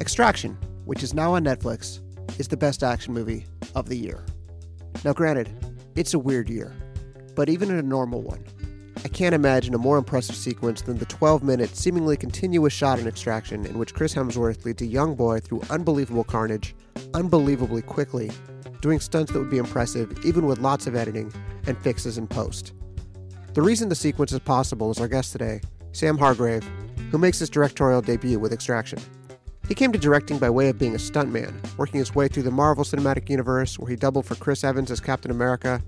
Extraction, which is now on Netflix, is the best action movie of the year. Now, granted, it's a weird year, but even in a normal one, I can't imagine a more impressive sequence than the 12 minute, seemingly continuous shot in Extraction in which Chris Hemsworth leads a young boy through unbelievable carnage, unbelievably quickly, doing stunts that would be impressive even with lots of editing and fixes in post. The reason the sequence is possible is our guest today, Sam Hargrave, who makes his directorial debut with Extraction. He came to directing by way of being a stuntman, working his way through the Marvel Cinematic Universe, where he doubled for Chris Evans as Captain America,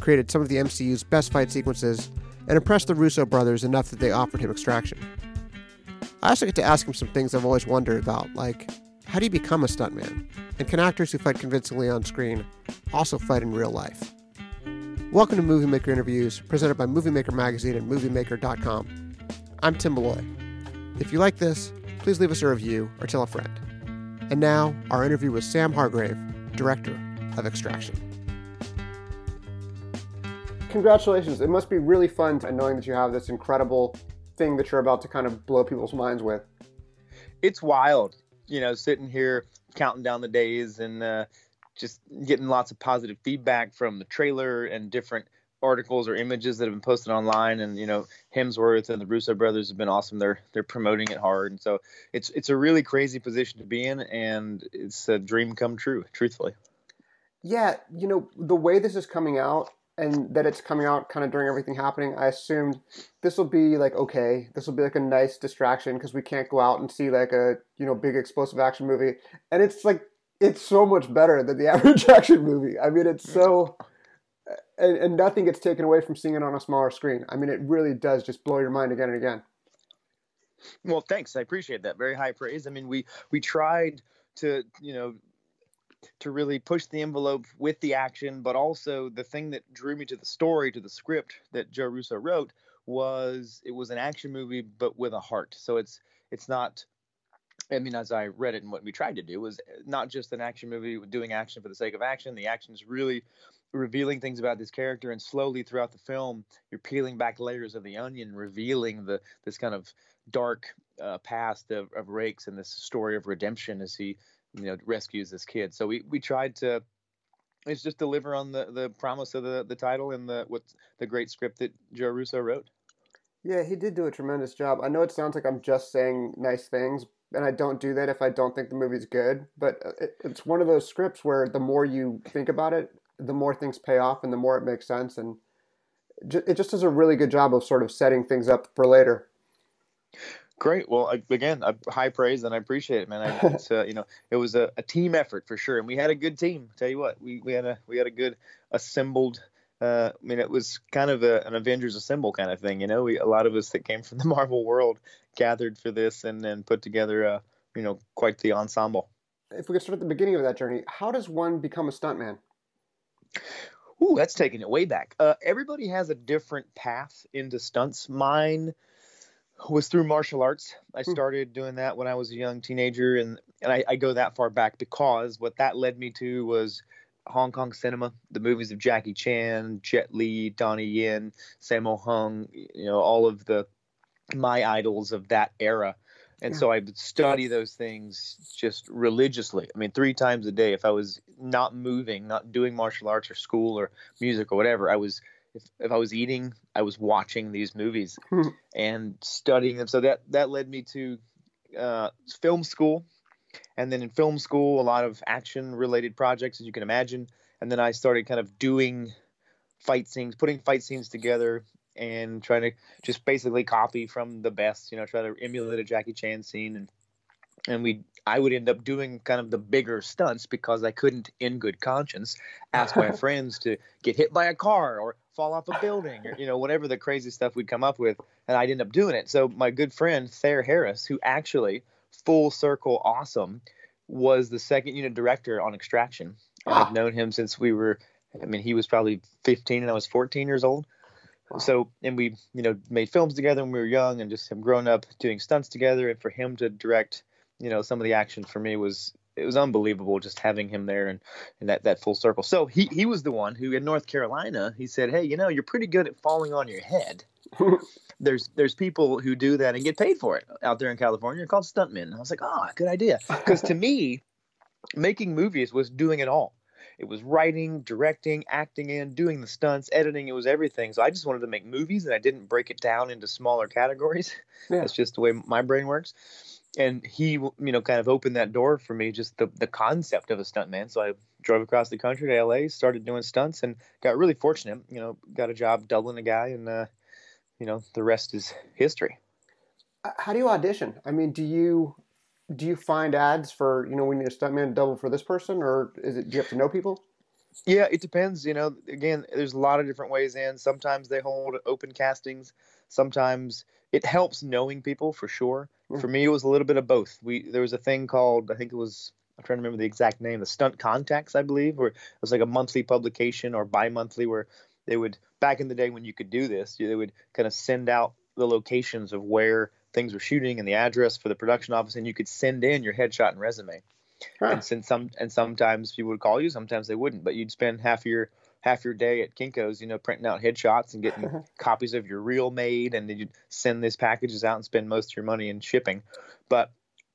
created some of the MCU's best fight sequences, and impressed the Russo brothers enough that they offered him Extraction. I also get to ask him some things I've always wondered about, like how do you become a stuntman? And can actors who fight convincingly on screen also fight in real life? Welcome to Movie Maker Interviews, presented by Movie Maker Magazine and MovieMaker.com. I'm Tim Molloy. If you like this, please leave us a review or tell a friend. And now, our interview with Sam Hargrave, director of Extraction. Congratulations. It must be really fun knowing that you have this incredible thing that you're about to kind of blow people's minds with. It's wild, you know, sitting here counting down the days and uh, just getting lots of positive feedback from the trailer and different articles or images that have been posted online and you know Hemsworth and the Russo brothers have been awesome. They're they're promoting it hard. And so it's it's a really crazy position to be in and it's a dream come true truthfully. Yeah you know the way this is coming out and that it's coming out kind of during everything happening I assumed this will be like okay. This will be like a nice distraction because we can't go out and see like a you know big explosive action movie. And it's like it's so much better than the average action movie. I mean it's so and, and nothing gets taken away from seeing it on a smaller screen. I mean, it really does just blow your mind again and again. Well, thanks. I appreciate that. Very high praise. I mean, we we tried to, you know, to really push the envelope with the action, but also the thing that drew me to the story, to the script that Joe Russo wrote was it was an action movie but with a heart. So it's it's not I mean, as I read it and what we tried to do was not just an action movie doing action for the sake of action. The action is really revealing things about this character and slowly throughout the film you're peeling back layers of the onion revealing the this kind of dark uh, past of, of Raikes and this story of redemption as he you know rescues this kid so we we tried to it's just deliver on the the promise of the the title and the what's the great script that Joe Russo wrote yeah he did do a tremendous job i know it sounds like i'm just saying nice things and I don't do that if I don't think the movie's good. But it's one of those scripts where the more you think about it, the more things pay off and the more it makes sense. And it just does a really good job of sort of setting things up for later. Great. Well, again, high praise, and I appreciate it, man. I, it's, uh, you know, it was a, a, team effort for sure, and we had a good team. Tell you what, we, we had a we had a good assembled. Uh, I mean, it was kind of a, an Avengers assemble kind of thing. You know, we a lot of us that came from the Marvel world gathered for this, and then put together, a, you know, quite the ensemble. If we could start at the beginning of that journey, how does one become a stuntman? Ooh, that's taking it way back. Uh, everybody has a different path into stunts. Mine was through martial arts. I hmm. started doing that when I was a young teenager, and and I, I, go that far back because what that led me to was Hong Kong cinema, the movies of Jackie Chan, Jet Li, Donnie Yen, Sammo Hung, you know, all of the my idols of that era and yeah. so I would study those things just religiously. I mean, three times a day. If I was not moving, not doing martial arts or school or music or whatever, I was. If, if I was eating, I was watching these movies hmm. and studying them. So that that led me to uh, film school, and then in film school, a lot of action related projects, as you can imagine. And then I started kind of doing fight scenes, putting fight scenes together and trying to just basically copy from the best, you know, try to emulate a Jackie Chan scene and and we I would end up doing kind of the bigger stunts because I couldn't in good conscience ask my friends to get hit by a car or fall off a building or you know whatever the crazy stuff we'd come up with and I'd end up doing it. So my good friend Thayer Harris who actually full circle awesome was the second unit director on Extraction. I've ah. known him since we were I mean he was probably 15 and I was 14 years old. So, and we, you know, made films together when we were young and just have grown up doing stunts together. And for him to direct, you know, some of the action for me was, it was unbelievable just having him there and, and that, that full circle. So he, he was the one who in North Carolina, he said, Hey, you know, you're pretty good at falling on your head. there's there's people who do that and get paid for it out there in California. They're called stuntmen. And I was like, oh, good idea. Because to me, making movies was doing it all. It was writing, directing, acting in, doing the stunts, editing. It was everything. So I just wanted to make movies, and I didn't break it down into smaller categories. Yeah. That's just the way my brain works. And he, you know, kind of opened that door for me, just the the concept of a stuntman. So I drove across the country to LA, started doing stunts, and got really fortunate. You know, got a job doubling a guy, and uh, you know, the rest is history. How do you audition? I mean, do you do you find ads for you know we need a stuntman double for this person, or is it do you have to know people? Yeah, it depends. You know, again, there's a lot of different ways in. Sometimes they hold open castings. Sometimes it helps knowing people for sure. Mm. For me, it was a little bit of both. We there was a thing called I think it was I'm trying to remember the exact name, the Stunt Contacts, I believe, where it was like a monthly publication or bi-monthly where they would back in the day when you could do this, they would kind of send out the locations of where things were shooting and the address for the production office, and you could send in your headshot and resume. Huh. And since some and sometimes people would call you, sometimes they wouldn't, but you'd spend half your half your day at Kinko's, you know, printing out headshots and getting copies of your reel made, and then you'd send these packages out and spend most of your money in shipping. But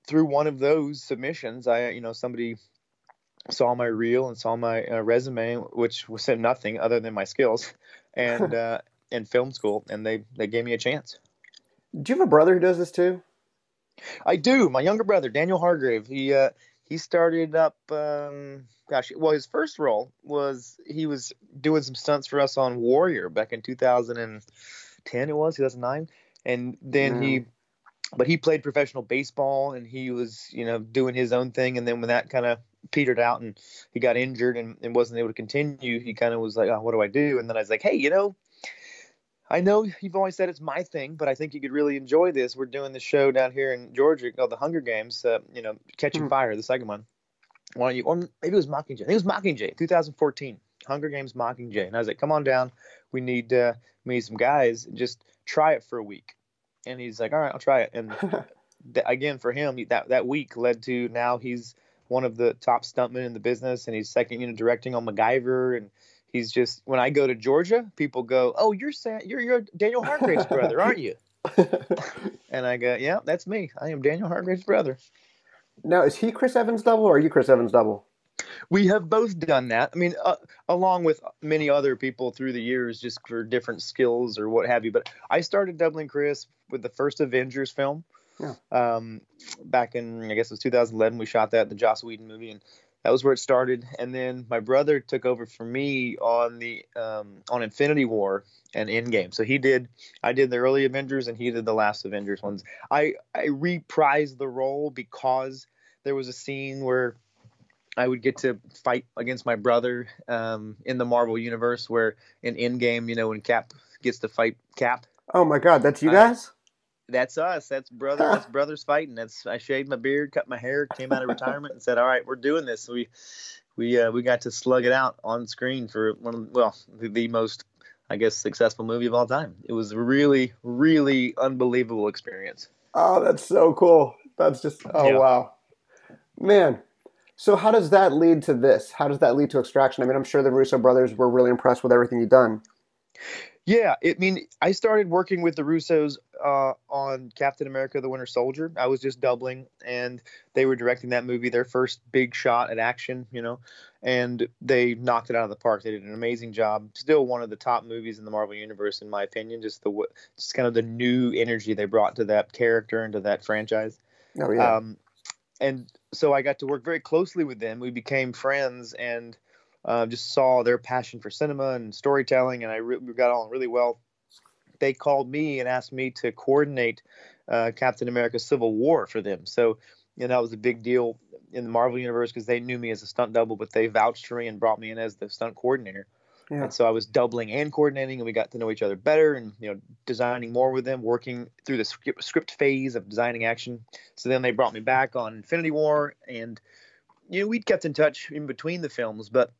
through one of those submissions, I, you know, somebody saw my reel and saw my uh, resume, which was said nothing other than my skills, and uh, in film school, and they they gave me a chance. Do you have a brother who does this too? I do. My younger brother, Daniel Hargrave. He uh, he started up. Um, gosh, well, his first role was he was doing some stunts for us on Warrior back in 2010. It was 2009, and then he but he played professional baseball and he was you know doing his own thing and then when that kind of petered out and he got injured and, and wasn't able to continue he kind of was like oh, what do i do and then i was like hey you know i know you've always said it's my thing but i think you could really enjoy this. We're doing the show down here in georgia called the hunger games uh, you know catching mm-hmm. fire the second one. Why don't you or maybe it was mockingjay. I think it was mockingjay 2014 hunger games mockingjay. And i was like come on down. We need uh, we need some guys. Just try it for a week. And he's like, all right, I'll try it. And th- again, for him, that that week led to now he's one of the top stuntmen in the business, and he's second unit directing on MacGyver, and he's just when I go to Georgia, people go, oh, you're Sam, you're you're Daniel Hargrave's brother, aren't you? and I go, yeah, that's me. I am Daniel Hargrave's brother. Now, is he Chris Evans double, or are you Chris Evans double? We have both done that. I mean, uh, along with many other people through the years, just for different skills or what have you. But I started doubling Chris with the first Avengers film. Yeah. Um, back in I guess it was 2011, we shot that the Joss Whedon movie, and that was where it started. And then my brother took over for me on the um, on Infinity War and Endgame. So he did I did the early Avengers, and he did the last Avengers ones. I I reprised the role because there was a scene where I would get to fight against my brother um, in the Marvel universe, where in Endgame, you know, when Cap gets to fight Cap. Oh my God, that's you guys. That's us. That's brother. That's brothers fighting. That's I shaved my beard, cut my hair, came out of retirement, and said, "All right, we're doing this." We we uh, we got to slug it out on screen for one of well the, the most I guess successful movie of all time. It was a really really unbelievable experience. Oh, that's so cool. That's just oh yeah. wow, man. So how does that lead to this? How does that lead to Extraction? I mean, I'm sure the Russo brothers were really impressed with everything you've done. Yeah, I mean, I started working with the Russos uh, on Captain America: The Winter Soldier. I was just doubling, and they were directing that movie, their first big shot at action, you know, and they knocked it out of the park. They did an amazing job. Still one of the top movies in the Marvel universe, in my opinion. Just the just kind of the new energy they brought to that character and to that franchise. Oh yeah. Um, and so I got to work very closely with them. We became friends and uh, just saw their passion for cinema and storytelling, and I re- we got on really well. They called me and asked me to coordinate uh, Captain America: Civil War for them. So, you know, that was a big deal in the Marvel universe because they knew me as a stunt double, but they vouched for me and brought me in as the stunt coordinator. Yeah. And so I was doubling and coordinating, and we got to know each other better, and you know, designing more with them, working through the script, script phase of designing action. So then they brought me back on Infinity War, and you know, we'd kept in touch in between the films, but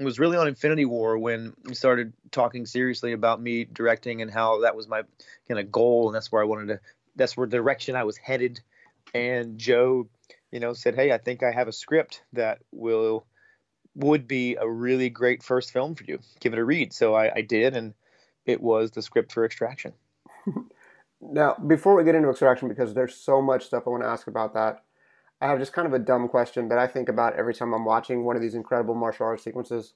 it was really on Infinity War when we started talking seriously about me directing and how that was my kind of goal, and that's where I wanted to. That's where direction I was headed. And Joe, you know, said, "Hey, I think I have a script that will." would be a really great first film for you. Give it a read. So I, I did, and it was the script for Extraction. now, before we get into extraction, because there's so much stuff I want to ask about that, I have just kind of a dumb question that I think about every time I'm watching one of these incredible martial arts sequences.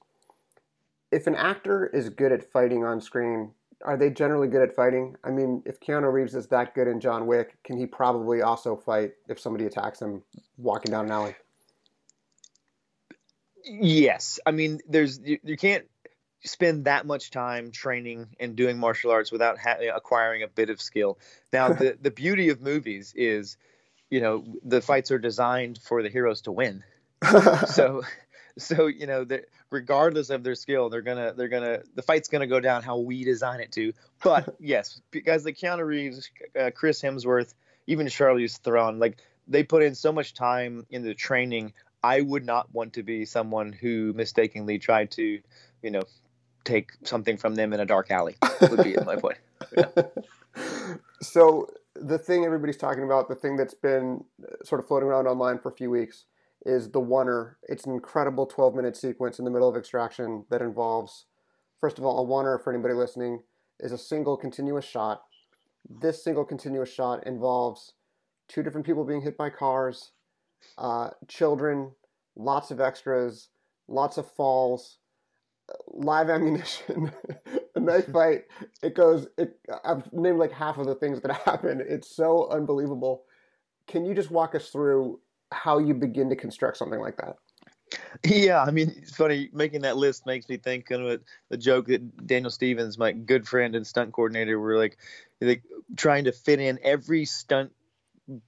If an actor is good at fighting on screen, are they generally good at fighting? I mean, if Keanu Reeves is that good in John Wick, can he probably also fight if somebody attacks him walking down an alley? Yes, I mean, there's you, you can't spend that much time training and doing martial arts without ha- acquiring a bit of skill. Now, the the beauty of movies is, you know, the fights are designed for the heroes to win. so, so you know, regardless of their skill, they're gonna they're gonna the fight's gonna go down how we design it to. But yes, because the Keanu Reeves, uh, Chris Hemsworth, even Charlize Theron, like they put in so much time in the training. I would not want to be someone who mistakenly tried to, you know, take something from them in a dark alley. Would be my point. Yeah. So the thing everybody's talking about, the thing that's been sort of floating around online for a few weeks, is the oneer. It's an incredible 12 minute sequence in the middle of extraction that involves, first of all, a oneer for anybody listening is a single continuous shot. This single continuous shot involves two different people being hit by cars, uh, children, lots of extras, lots of falls, live ammunition, knife fight. It goes. It, I've named like half of the things that happen. It's so unbelievable. Can you just walk us through how you begin to construct something like that? Yeah, I mean, it's funny making that list makes me think of the joke that Daniel Stevens, my good friend and stunt coordinator, were like, like trying to fit in every stunt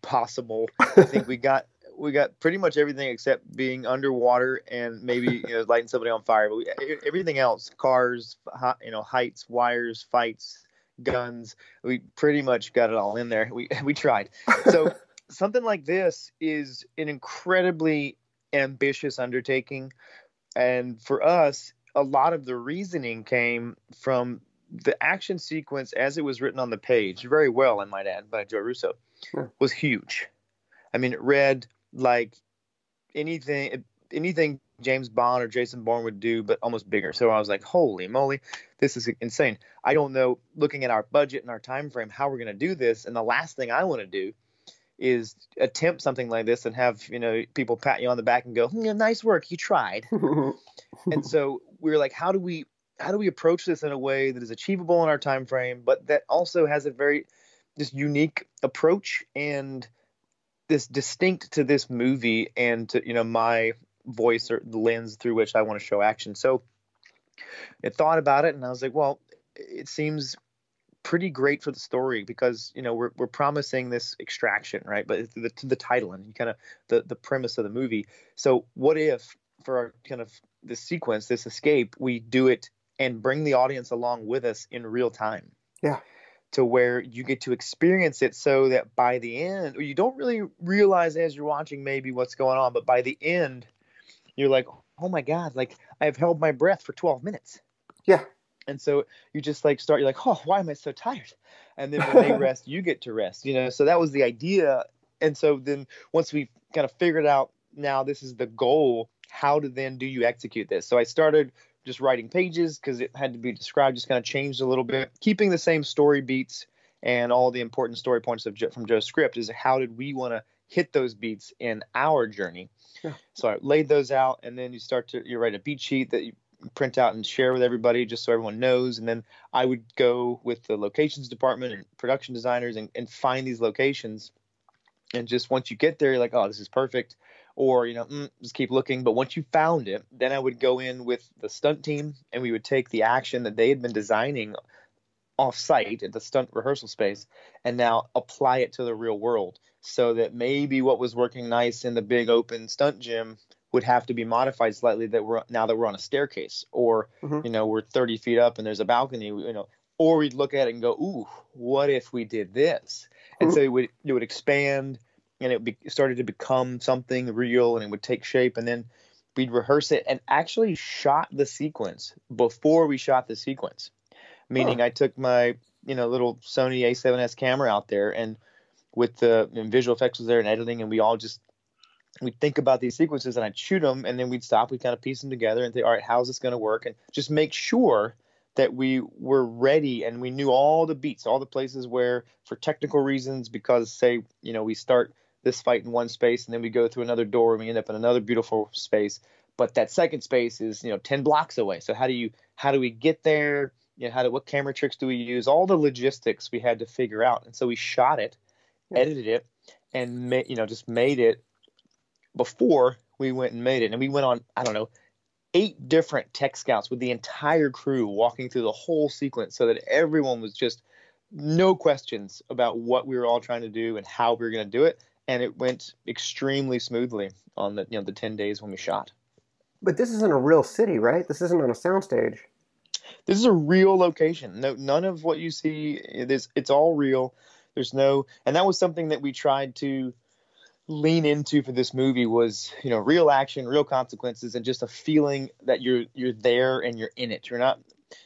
possible. I think we got we got pretty much everything except being underwater and maybe you know, lighting somebody on fire. But we, everything else, cars, you know, heights, wires, fights, guns, we pretty much got it all in there. We we tried. So something like this is an incredibly ambitious undertaking, and for us, a lot of the reasoning came from the action sequence as it was written on the page, very well, I might add, by Joe Russo, sure. was huge. I mean, it read like anything anything James Bond or Jason Bourne would do, but almost bigger. So I was like, holy moly, this is insane. I don't know, looking at our budget and our time frame, how we're going to do this. And the last thing I want to do is attempt something like this and have you know people pat you on the back and go, hmm, nice work, you tried. and so we were like, how do we how do we approach this in a way that is achievable in our time frame, but that also has a very just unique approach and this distinct to this movie and to you know my voice or the lens through which I want to show action. So I thought about it and I was like, well, it seems pretty great for the story because you know we're we're promising this extraction, right? But the, to the title and kind of the the premise of the movie. So what if for our kind of this sequence, this escape, we do it and bring the audience along with us in real time? Yeah to where you get to experience it so that by the end, or you don't really realize as you're watching maybe what's going on, but by the end, you're like, oh my God, like I've held my breath for 12 minutes. Yeah. And so you just like start, you're like, oh, why am I so tired? And then when they rest, you get to rest, you know? So that was the idea. And so then once we kind of figured out now this is the goal, how to then do you execute this? So I started just writing pages because it had to be described, just kind of changed a little bit, keeping the same story beats and all the important story points of, from Joe's script is how did we want to hit those beats in our journey. Yeah. So I laid those out, and then you start to you write a beat sheet that you print out and share with everybody, just so everyone knows. And then I would go with the locations department and production designers and, and find these locations. And just once you get there, you're like, oh, this is perfect or you know mm, just keep looking but once you found it then i would go in with the stunt team and we would take the action that they had been designing off site at the stunt rehearsal space and now apply it to the real world so that maybe what was working nice in the big open stunt gym would have to be modified slightly that we're now that we're on a staircase or mm-hmm. you know we're 30 feet up and there's a balcony you know or we'd look at it and go ooh what if we did this and mm-hmm. so it would it would expand and it be, started to become something real and it would take shape and then we'd rehearse it and actually shot the sequence before we shot the sequence meaning oh. i took my you know little sony a7s camera out there and with the and visual effects was there and editing and we all just we'd think about these sequences and i'd shoot them and then we'd stop we'd kind of piece them together and think all right how's this going to work and just make sure that we were ready and we knew all the beats, all the places where, for technical reasons, because say, you know, we start this fight in one space and then we go through another door and we end up in another beautiful space. But that second space is, you know, 10 blocks away. So how do you, how do we get there? You know, how do, what camera tricks do we use? All the logistics we had to figure out. And so we shot it, yeah. edited it, and, ma- you know, just made it before we went and made it. And we went on, I don't know, eight different tech scouts with the entire crew walking through the whole sequence so that everyone was just no questions about what we were all trying to do and how we were going to do it and it went extremely smoothly on the you know the 10 days when we shot. But this isn't a real city right? This isn't on a soundstage. This is a real location. No none of what you see is it's all real. There's no and that was something that we tried to lean into for this movie was you know real action real consequences and just a feeling that you're you're there and you're in it. You're not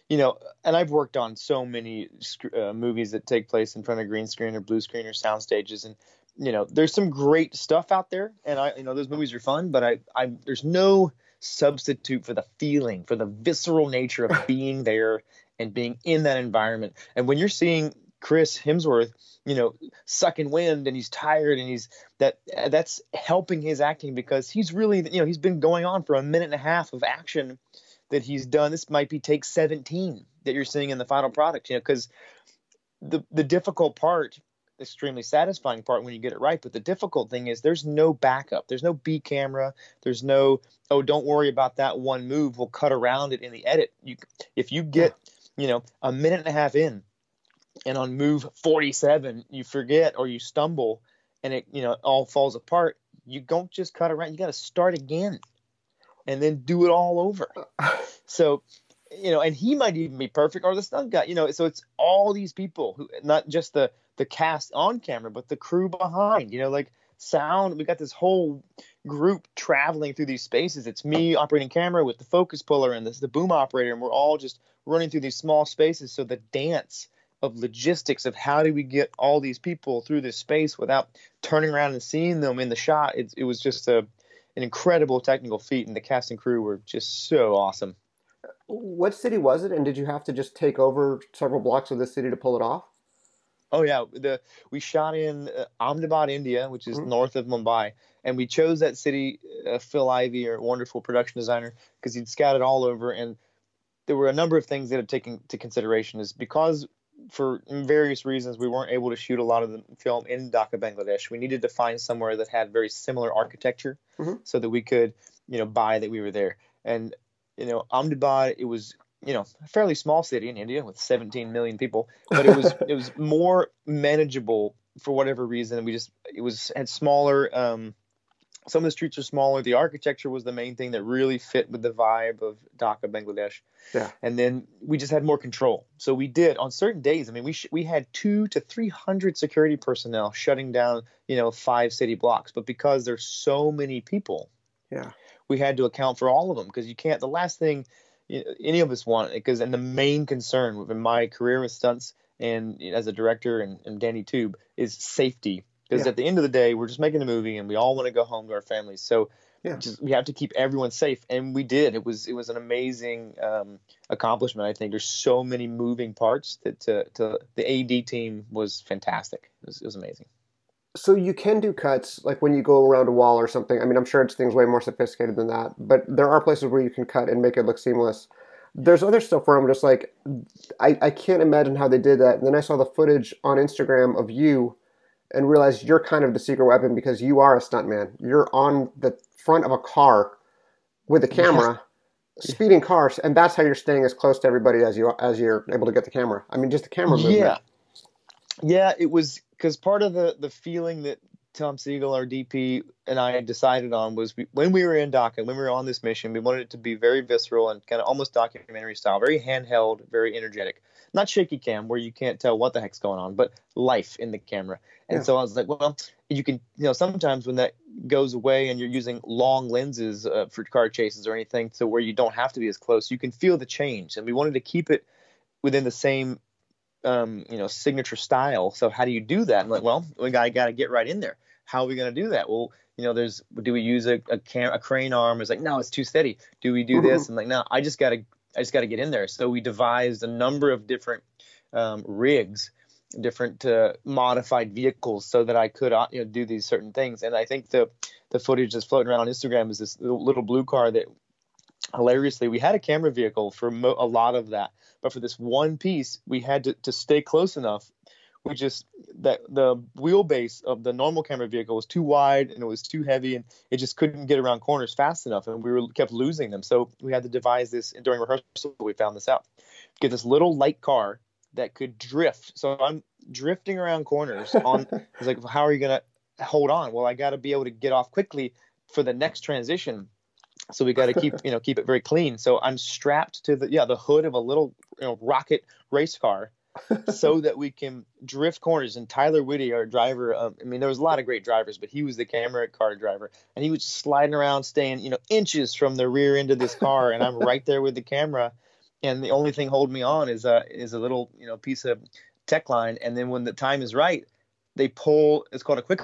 you know and i've worked on so many uh, movies that take place in front of green screen or blue screen or sound stages and you know there's some great stuff out there and i you know those movies are fun but i i there's no substitute for the feeling for the visceral nature of being there and being in that environment and when you're seeing Chris Hemsworth, you know, sucking wind and he's tired and he's that that's helping his acting because he's really you know he's been going on for a minute and a half of action that he's done. This might be take 17 that you're seeing in the final product, you know, because the the difficult part, extremely satisfying part when you get it right, but the difficult thing is there's no backup. There's no B camera. There's no oh don't worry about that one move. We'll cut around it in the edit. You if you get you know a minute and a half in and on move 47 you forget or you stumble and it you know all falls apart you don't just cut around you got to start again and then do it all over uh, so you know and he might even be perfect or the stunt guy you know so it's all these people who not just the the cast on camera but the crew behind you know like sound we got this whole group traveling through these spaces it's me operating camera with the focus puller and this the boom operator and we're all just running through these small spaces so the dance of logistics of how do we get all these people through this space without turning around and seeing them in the shot. It, it was just a an incredible technical feat, and the cast and crew were just so awesome. What city was it, and did you have to just take over several blocks of the city to pull it off? Oh yeah, the we shot in uh, Ahmedabad, India, which is mm-hmm. north of Mumbai, and we chose that city. Uh, Phil Ivey, our wonderful production designer, because he'd scouted all over, and there were a number of things that had taken to consideration. Is because for various reasons, we weren't able to shoot a lot of the film in Dhaka, Bangladesh. We needed to find somewhere that had very similar architecture, mm-hmm. so that we could, you know, buy that we were there. And you know, Ahmedabad, it was you know a fairly small city in India with 17 million people, but it was it was more manageable for whatever reason. We just it was had smaller um, some of the streets are smaller. The architecture was the main thing that really fit with the vibe of Dhaka, Bangladesh. Yeah. And then we just had more control. So we did on certain days. I mean, we sh- we had two to three hundred security personnel shutting down, you know, five city blocks. But because there's so many people, yeah, we had to account for all of them because you can't. The last thing any of us want, because and the main concern in my career with stunts and as a director and, and Danny Tube is safety. Because yeah. at the end of the day we're just making a movie and we all want to go home to our families. So yeah. just we have to keep everyone safe and we did. It was it was an amazing um, accomplishment i think. There's so many moving parts that to, to the ad team was fantastic. It was, it was amazing so you can do cuts like when you go around a wall or something i mean i'm sure it's things way more sophisticated than that but there are places where you can cut and make it look seamless there's other stuff where i'm just like i, I can't imagine how they did that and then i saw the footage on instagram of you and realize you're kind of the secret weapon because you are a stuntman. You're on the front of a car with a camera, speeding cars, and that's how you're staying as close to everybody as you as you're able to get the camera. I mean, just the camera movement. Yeah, yeah. It was because part of the the feeling that Tom Sigel, our DP, and I had decided on was we, when we were in Dhaka, when we were on this mission, we wanted it to be very visceral and kind of almost documentary style, very handheld, very energetic not shaky cam where you can't tell what the heck's going on, but life in the camera. And yeah. so I was like, well, you can, you know, sometimes when that goes away and you're using long lenses uh, for car chases or anything, to where you don't have to be as close, you can feel the change. And we wanted to keep it within the same, um, you know, signature style. So how do you do that? I'm like, well, we got got to get right in there. How are we going to do that? Well, you know, there's do we use a a, cam- a crane arm? It's like no, it's too steady. Do we do mm-hmm. this? I'm like no, I just got to I just got to get in there. So we devised a number of different um, rigs, different uh, modified vehicles, so that I could uh, you know, do these certain things. And I think the the footage that's floating around on Instagram is this little blue car that hilariously we had a camera vehicle for mo- a lot of that, but for this one piece we had to, to stay close enough. We just that the wheelbase of the normal camera vehicle was too wide and it was too heavy and it just couldn't get around corners fast enough and we were kept losing them. So we had to devise this and during rehearsal we found this out. Get this little light car that could drift. So i'm drifting around corners on it's like how are you going to hold on? Well i got to be able to get off quickly for the next transition so we got to keep you know keep it very clean. So i'm strapped to the yeah the hood of a little you know rocket race car so that we can drift corners. And Tyler Whitty, our driver, um, I mean, there was a lot of great drivers, but he was the camera car driver, and he was sliding around, staying you know inches from the rear end of this car, and I'm right there with the camera, and the only thing holding me on is a is a little you know piece of tech line, and then when the time is right, they pull. It's called a quick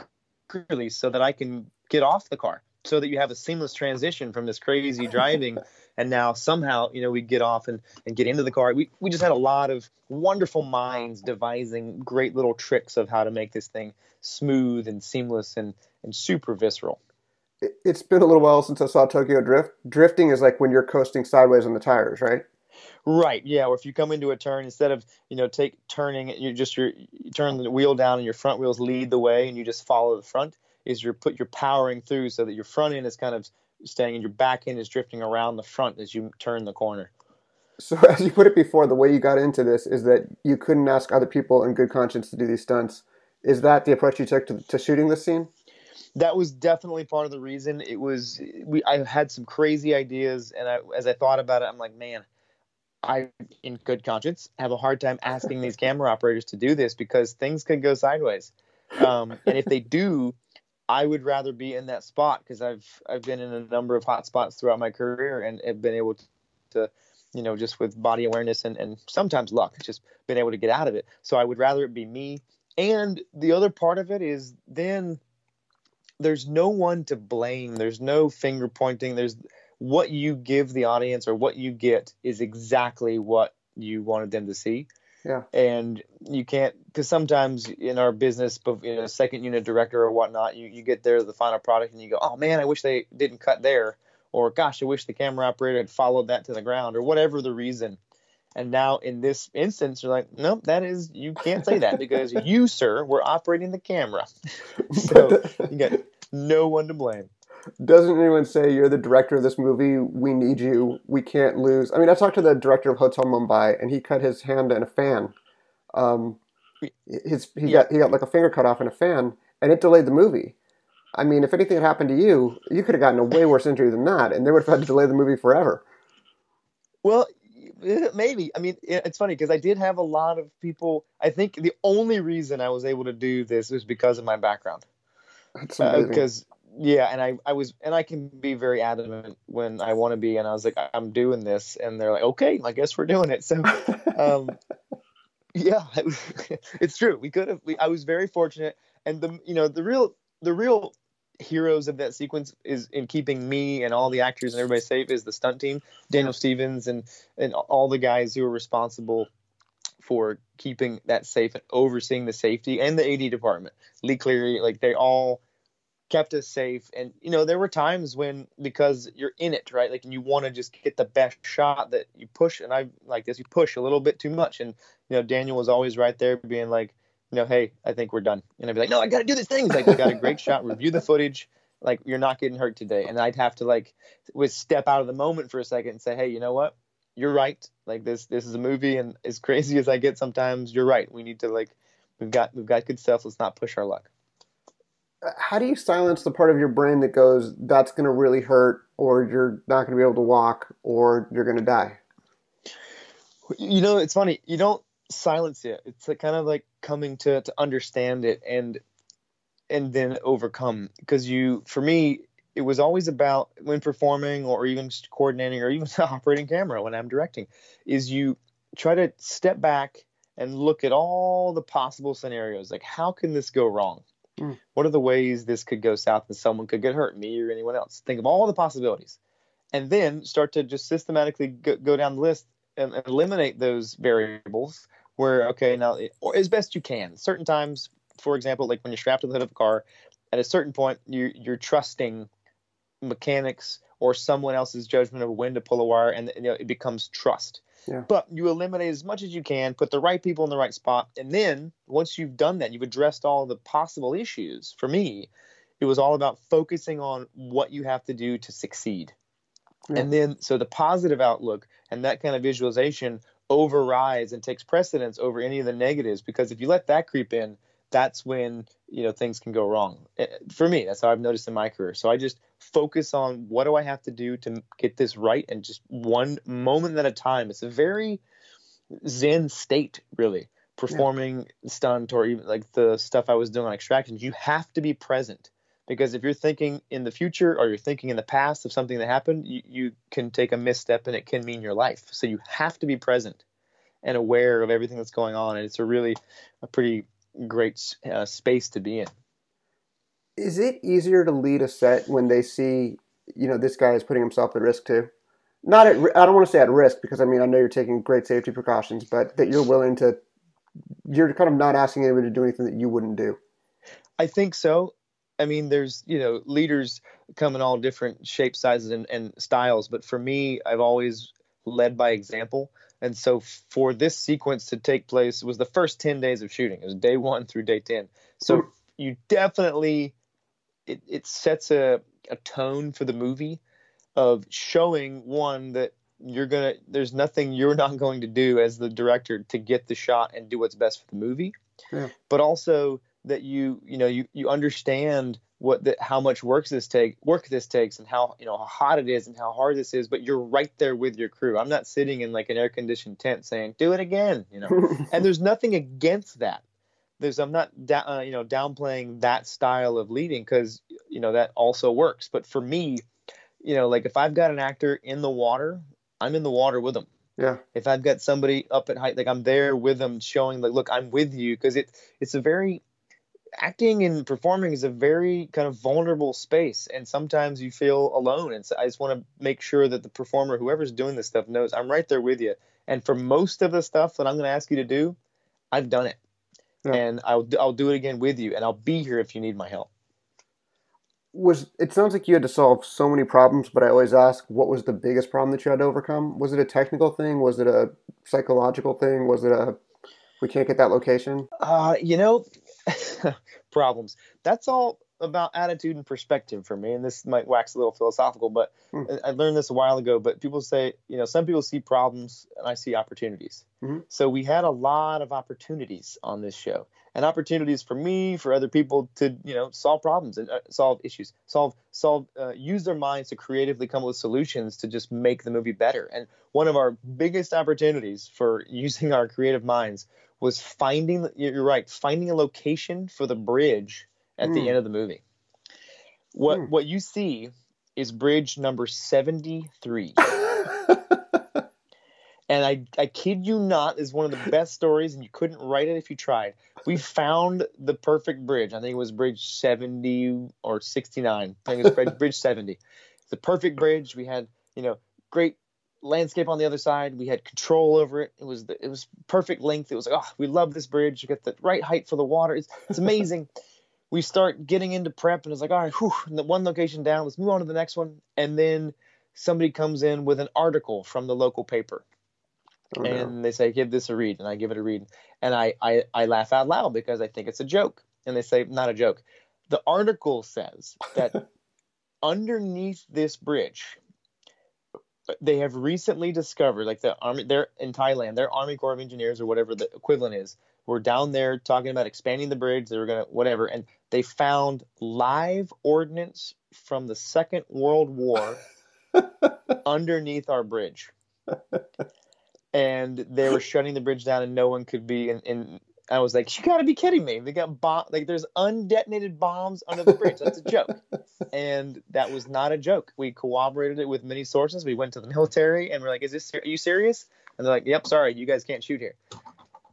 release, so that I can get off the car, so that you have a seamless transition from this crazy driving and now somehow you know we get off and, and get into the car we, we just had a lot of wonderful minds devising great little tricks of how to make this thing smooth and seamless and, and super visceral it's been a little while since i saw tokyo drift drifting is like when you're coasting sideways on the tires right Right. Yeah. Or if you come into a turn, instead of you know take turning, you just your, you turn the wheel down and your front wheels lead the way, and you just follow the front. Is you're put you're powering through so that your front end is kind of staying and your back end is drifting around the front as you turn the corner. So, as you put it before, the way you got into this is that you couldn't ask other people in good conscience to do these stunts. Is that the approach you took to, to shooting this scene? That was definitely part of the reason. It was we. I had some crazy ideas, and I, as I thought about it, I'm like, man, I, in good conscience, have a hard time asking these camera operators to do this because things could go sideways. Um, and if they do, I would rather be in that spot because I've I've been in a number of hot spots throughout my career and have been able to, to you know, just with body awareness and, and sometimes luck, just been able to get out of it. So I would rather it be me. And the other part of it is then there's no one to blame. There's no finger pointing. There's what you give the audience or what you get is exactly what you wanted them to see. Yeah. And you can't because sometimes in our business, you know, second unit director or whatnot, you, you get there the final product and you go, oh man, I wish they didn't cut there, or gosh, I wish the camera operator had followed that to the ground, or whatever the reason. And now in this instance, you're like, nope, that is you can't say that because you, sir, were operating the camera, so you got no one to blame doesn't anyone say you're the director of this movie? We need you. We can't lose. I mean, I talked to the director of Hotel Mumbai, and he cut his hand in a fan. Um, his he yeah. got he got like a finger cut off in a fan, and it delayed the movie. I mean, if anything had happened to you, you could have gotten a way worse injury than that, and they would have had to delay the movie forever. Well, eh, maybe. I mean, eh, it's funny because I did have a lot of people. I think the only reason I was able to do this was because of my background. Because yeah and i i was and i can be very adamant when i want to be and i was like i'm doing this and they're like okay i guess we're doing it. So um yeah it's true we could have we, i was very fortunate and the you know the real the real heroes of that sequence is in keeping me and all the actors and everybody safe is the stunt team daniel stevens and and all the guys who are responsible for keeping that safe and overseeing the safety and the ad department. Lee cleary like they all kept us safe. And you know, there were times when because you're in it, right? Like, and you want to just get the best shot that you push. And I like this, you push a little bit too much. And you know, Daniel was always right there, being like, you know, hey, I think we're done. And I'd be like, no, I got to do this thing. He's like, you got a great shot. Review the footage. Like, you're not getting hurt today. And I'd have to like, was step out of the moment for a second and say, hey, you know what? You're right. Like this, this is a movie, and as crazy as I get sometimes, you're right. We need to like, we've got, we've got good stuff. Let's not push our luck Uh, how do you silence the part of your brain that goes, that's going to really hurt, or you're not going to be able to walk, or you're going to die? You know, it's funny. You don't silence it. It's kind of like coming to, to understand it and and then overcome. Because you, for me, it was always about when performing or even just coordinating or even operating camera when I'm directing, is you try to step back and look at all the possible scenarios. Like, how can this go wrong? Mm. What are the ways this could go south and someone could get hurt, me or anyone else? Think of all the possibilities. and then start to just systematically go, go down the list and, eliminate those variables where okay now or as best you can certain times for example like when you're strapped to the hood of a car at a certain point you you're trusting mechanics or someone else's judgment of when to pull a wire and you know, it becomes trust Yeah. but you eliminate as much as you can put the right people in the right spot and then once you've done that you've addressed all the possible issues for me it was all about focusing on what you have to do to succeed Yeah. and then so the positive outlook and that kind of visualization overrides and takes precedence over any of the negatives because if you let that creep in that's when you know things can go wrong. Eh, for me that's how i've noticed in my career. So i just focus on what do i have to do to get this right and just one moment at a time. It's a very zen state really performing stunt or even like the stuff i was doing on extractions. You have to be present because if you're thinking in the future or you're thinking in the past of something that happened you, you can take a misstep and it can mean your life. So you have to be present and aware of everything that's going on. And it's a really a pretty great uh, space to be in Is it easier to lead a set when they see, you know, this guy is putting himself at risk too? Not at, I don't want to say at risk because I mean I know you're taking great safety precautions, but that you're willing to, you're kind of not asking anybody to do anything that you wouldn't do. I think so. I mean, there's you know leaders come in all different shapes, sizes, and, and styles. But for me, I've always led by example. And so for this sequence to take place, it was the first ten days of shooting. It was day one through day ten. So you definitely it, it sets a, a tone for the movie of showing one that you're gonna there's nothing you're not going to do as the director to get the shot and do what's best for the movie Yeah. but also that you you know you you understand what the, how much work this take work this takes and how you know how hot it is and how hard this is but you're right there with your crew. I'm not sitting in like an air conditioned tent saying do it again you know? And there's nothing against that. There's i'm not da- uh, you know downplaying that style of leading because you know that also works. But for me you know like if i've got an actor in the water i'm in the water with them yeah, if I've got somebody up at height, like I'm there with them, showing like, look, I'm with you, because it it's a very acting and performing is a very kind of vulnerable space, and sometimes you feel alone. And so I just want to make sure that the performer, whoever's doing this stuff, knows I'm right there with you. And for most of the stuff that I'm going to ask you to do, I've done it, Yeah. and I'll I'll do it again with you, and I'll be here if you need my help. was it sounds like you had to solve so many problems, but I always ask, what was the biggest problem that you had to overcome? Was it a technical thing? Was it a psychological thing? Was it a we can't get that location? Uh, you know, problems. That's all about attitude and perspective for me. And this might wax a little philosophical, but Hmm. I learned this a while ago. But people say, you know, some people see problems and I see opportunities. Mhm. So we had a lot of opportunities on this show, and opportunities for me, for other people to, you know, solve problems and uh, solve issues, solve, solve, uh, use their minds to creatively come up with solutions to just make the movie better. And one of our biggest opportunities for using our creative minds was finding you're right finding a location for the bridge at the Mm. end of the movie. What Mm. what you see is bridge number 73 and I, I kid you not is one of the best stories and you couldn't write it if you tried. We found the perfect bridge. I think it was bridge 70 or 69 i think it was bridge, bridge 70 it's the perfect bridge. We had you know great landscape on the other side. We had control over it. It was the, it was perfect length. It was like oh we love this bridge. You got the right height for the water. It's, it's amazing. We start getting into prep and it's like all right whew, and the one location down let's move on to the next one. And then somebody comes in with an article from the local paper. Oh, no. and they say give this a read. And i give it a read. And I, I i laugh out loud because i think it's a joke. And they say not a joke. The article says that underneath this bridge they have recently discovered like the army they're in thailand their army corps of engineers or whatever the equivalent is were down there talking about expanding the bridge they were gonna whatever and they found live ordnance from the second world war underneath our bridge. And they were shutting the bridge down and no one could be in, in I was like, you gotta be kidding me. They got bomb like there's undetonated bombs under the bridge. That's a joke. And that was not a joke. We corroborated it with many sources. We went to the military and we're like, is this are you serious? And they're like, Yep, sorry, you guys can't shoot here.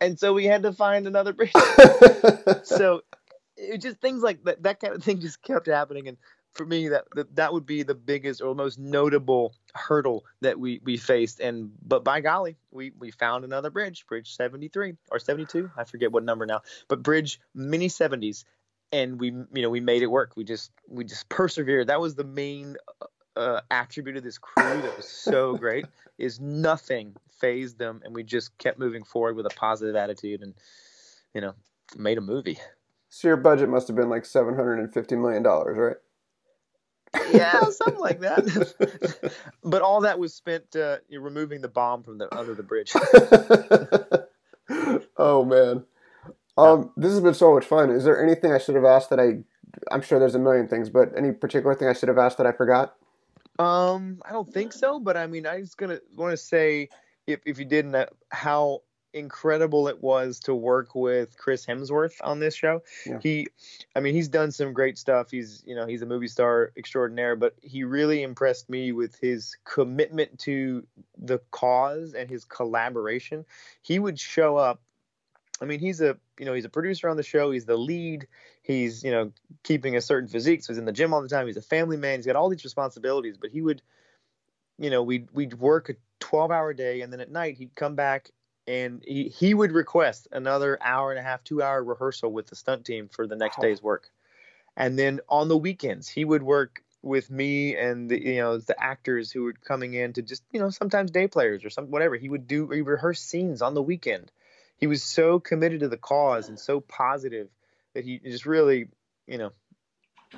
And so we had to find another bridge. so it just things like that that kind of thing just kept happening and for me that, that that would be the biggest or most notable hurdle that we we faced. And but by golly we we found another bridge bridge 73 or 72 i forget what number now but bridge mini 70s and we you know we made it work. We just we just persevered. That was the main uh, attribute of this crew that was so great is nothing phased them and we just kept moving forward with a positive attitude and you know made a movie. So your budget must have been like 750 million dollars right yeah, something like that. but all that was spent uh, removing the bomb from the under the bridge. oh man, um, this has been so much fun. Is there anything I should have asked that I? I'm sure there's a million things, but any particular thing I should have asked that I forgot? Um, I don't think so. But I mean, I was gonna want to say if if you didn't, uh, how incredible it was to work with Chris Hemsworth on this show. Yeah. He, I mean, he's done some great stuff. He's, you know, he's a movie star extraordinaire, but he really impressed me with his commitment to the cause and his collaboration. He would show up. I mean, he's a, you know, he's a producer on the show. He's the lead. He's, you know, keeping a certain physique. So he's in the gym all the time. He's a family man. He's got all these responsibilities, but he would, you know, we'd, we'd work a 12 hour day and then at night he'd come back and he, he would request another hour and a half, two hour rehearsal with the stunt team for the next day's work. And then on the weekends, he would work with me and the you know the actors who were coming in to just you know sometimes day players or some whatever. He would do he rehearse scenes on the weekend. He was so committed to the cause and so positive that he just really you know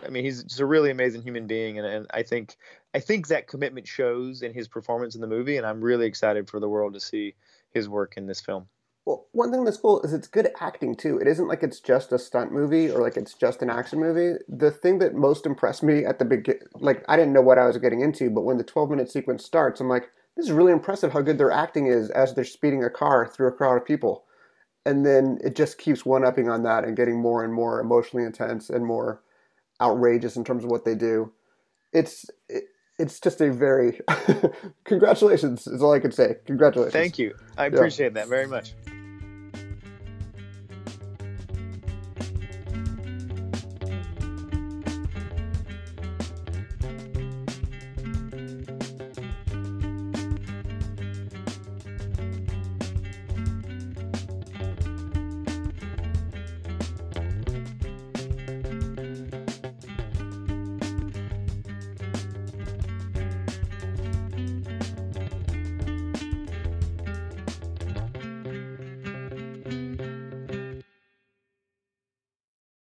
I mean, he's just a really amazing human being, and, and I think I think that commitment shows in his performance in the movie, and I'm really excited for the world to see his work in this film. Well, one thing that's cool is it's good acting too. It isn't like it's just a stunt movie or like it's just an action movie. The thing that most impressed me at the begin, like I didn't know what I was getting into, but when the 12 minute sequence starts, I'm like, this is really impressive how good their acting is as they're speeding a car through a crowd of people. And then it just keeps one upping on that and getting more and more emotionally intense and more outrageous in terms of what they do. It's it, it's just a very congratulations is all I can say. Congratulations. Thank you. I appreciate yeah. that very much.